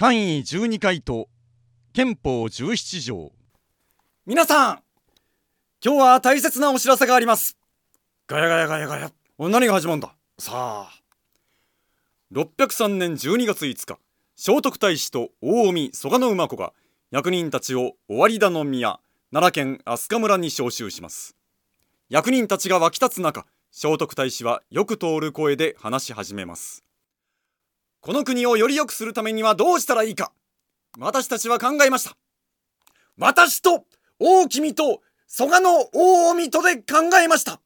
官位12回と憲法17条。皆さん今日は大切なお知らせがあります。ガヤガヤガヤガヤ。何が始まるんだ？さあ。603年12月5日聖徳太子と大臣蘇我馬子が役人たちを尾張田の宮奈良県飛鳥村に召集します。役人たちが沸き立つ中聖徳太子はよく通る声で話し始めます。この国をより良くするためにはどうしたらいいか。私たちは考えました。私と大君と蘇我の大臣とで考えました。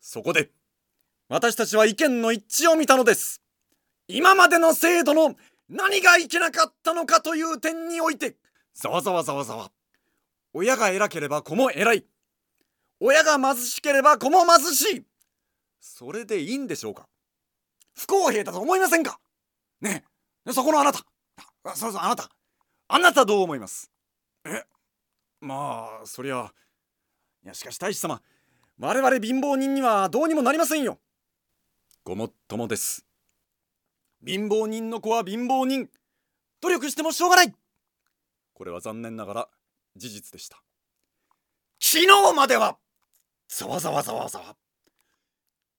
そこで私たちは意見の一致を見たのです。今までの制度の何がいけなかったのかという点においてざわざわざわざわ。親が偉ければ子も偉い。親が貧しければ子も貧しい。それでいいんでしょうか。不公平だと思いませんか。ね。えそこのあなた。そうそうあなた。あなたどう思います？えまあそりゃ。いやしかし太子様我々貧乏人にはどうにもなりませんよ。ごもっともです。貧乏人の子は貧乏人。努力してもしょうがない。これは残念ながら事実でした。昨日まではざわざわざわざわ。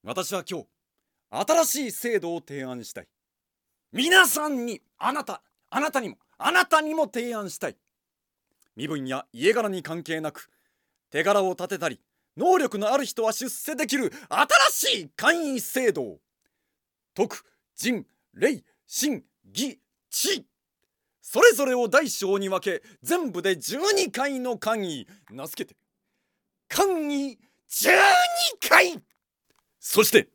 私は今日新しい制度を提案したい。皆さんにあなたあなたにもあなたにも提案したい。身分や家柄に関係なく手柄を立てたり能力のある人は出世できる新しい官位制度を。徳仁礼信義知それぞれを大小に分け全部で12回の官位名付けて官位12回。そして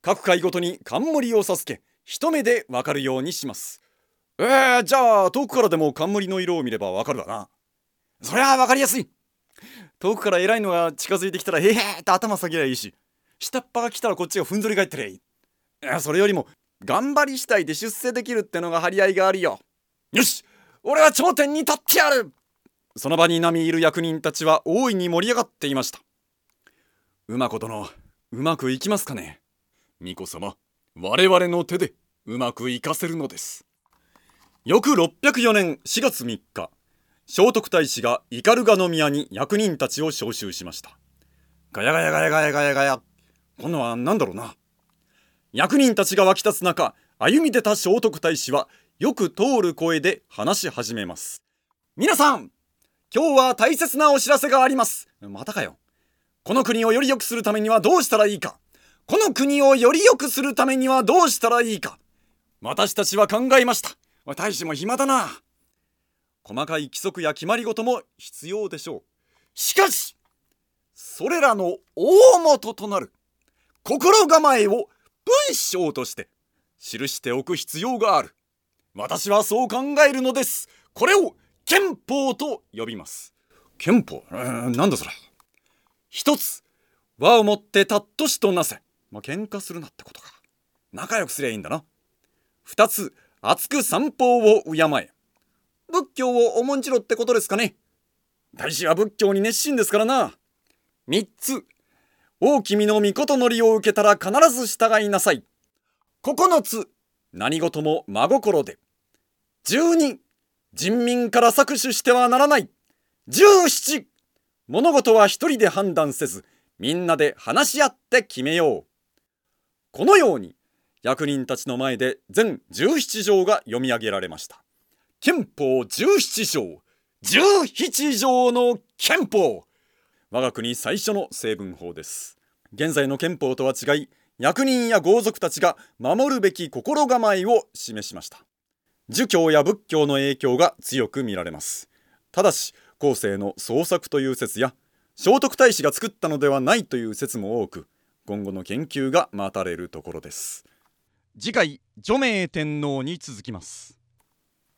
各回ごとに冠を授け一目でわかるようにします。えー、じゃあ遠くからでも冠の色を見ればわかるわな。そりゃわかりやすい。遠くから偉いのが近づいてきたらへへって頭下げりゃいいし下っ端が来たらこっちがふんぞり返ってりゃいい。いそれよりも頑張りしたいで出世できるってのが張り合いがあるよ。よし俺は頂点に立ってやる。その場に並みいる役人たちは大いに盛り上がっていました。馬子殿うまくいきますかね巫女様。我々の手でうまくいかせるのです。翌604年4月3日聖徳太子が斑鳩宮に役人たちを召集しました。ガヤガヤガヤガヤガヤガヤ。今度は何だろうな。役人たちが沸き立つ中歩み出た聖徳太子はよく通る声で話し始めます。皆さん今日は大切なお知らせがあります。またかよ。この国をより良くするためにはどうしたらいいか。この国をより良くするためにはどうしたらいいか。私たちは考えました。大使も暇だな。細かい規則や決まり事も必要でしょう。しかしそれらの大元となる心構えを文章として記しておく必要がある。私はそう考えるのです。これを憲法と呼びます。憲法、えー、なんだそれ。一つ和をもって尊しとなせまあ喧嘩するなってことか。仲良くすりゃいいんだな。二つ熱く散歩を敬え。仏教を重んじろってことですかね。大使は仏教に熱心ですからな。三つ大君の御事のりを受けたら必ず従いなさい。九つ何事も真心で。十二人民から搾取してはならない。十七物事は一人で判断せずみんなで話し合って決めよう。このように役人たちの前で全17条が読み上げられました。憲法17条17条の憲法。我が国最初の成文法です。現在の憲法とは違い役人や豪族たちが守るべき心構えを示しました。儒教や仏教の影響が強く見られます。ただし後世の創作という説や聖徳太子が作ったのではないという説も多く今後の研究が待たれるところです。次回除名天皇に続きます。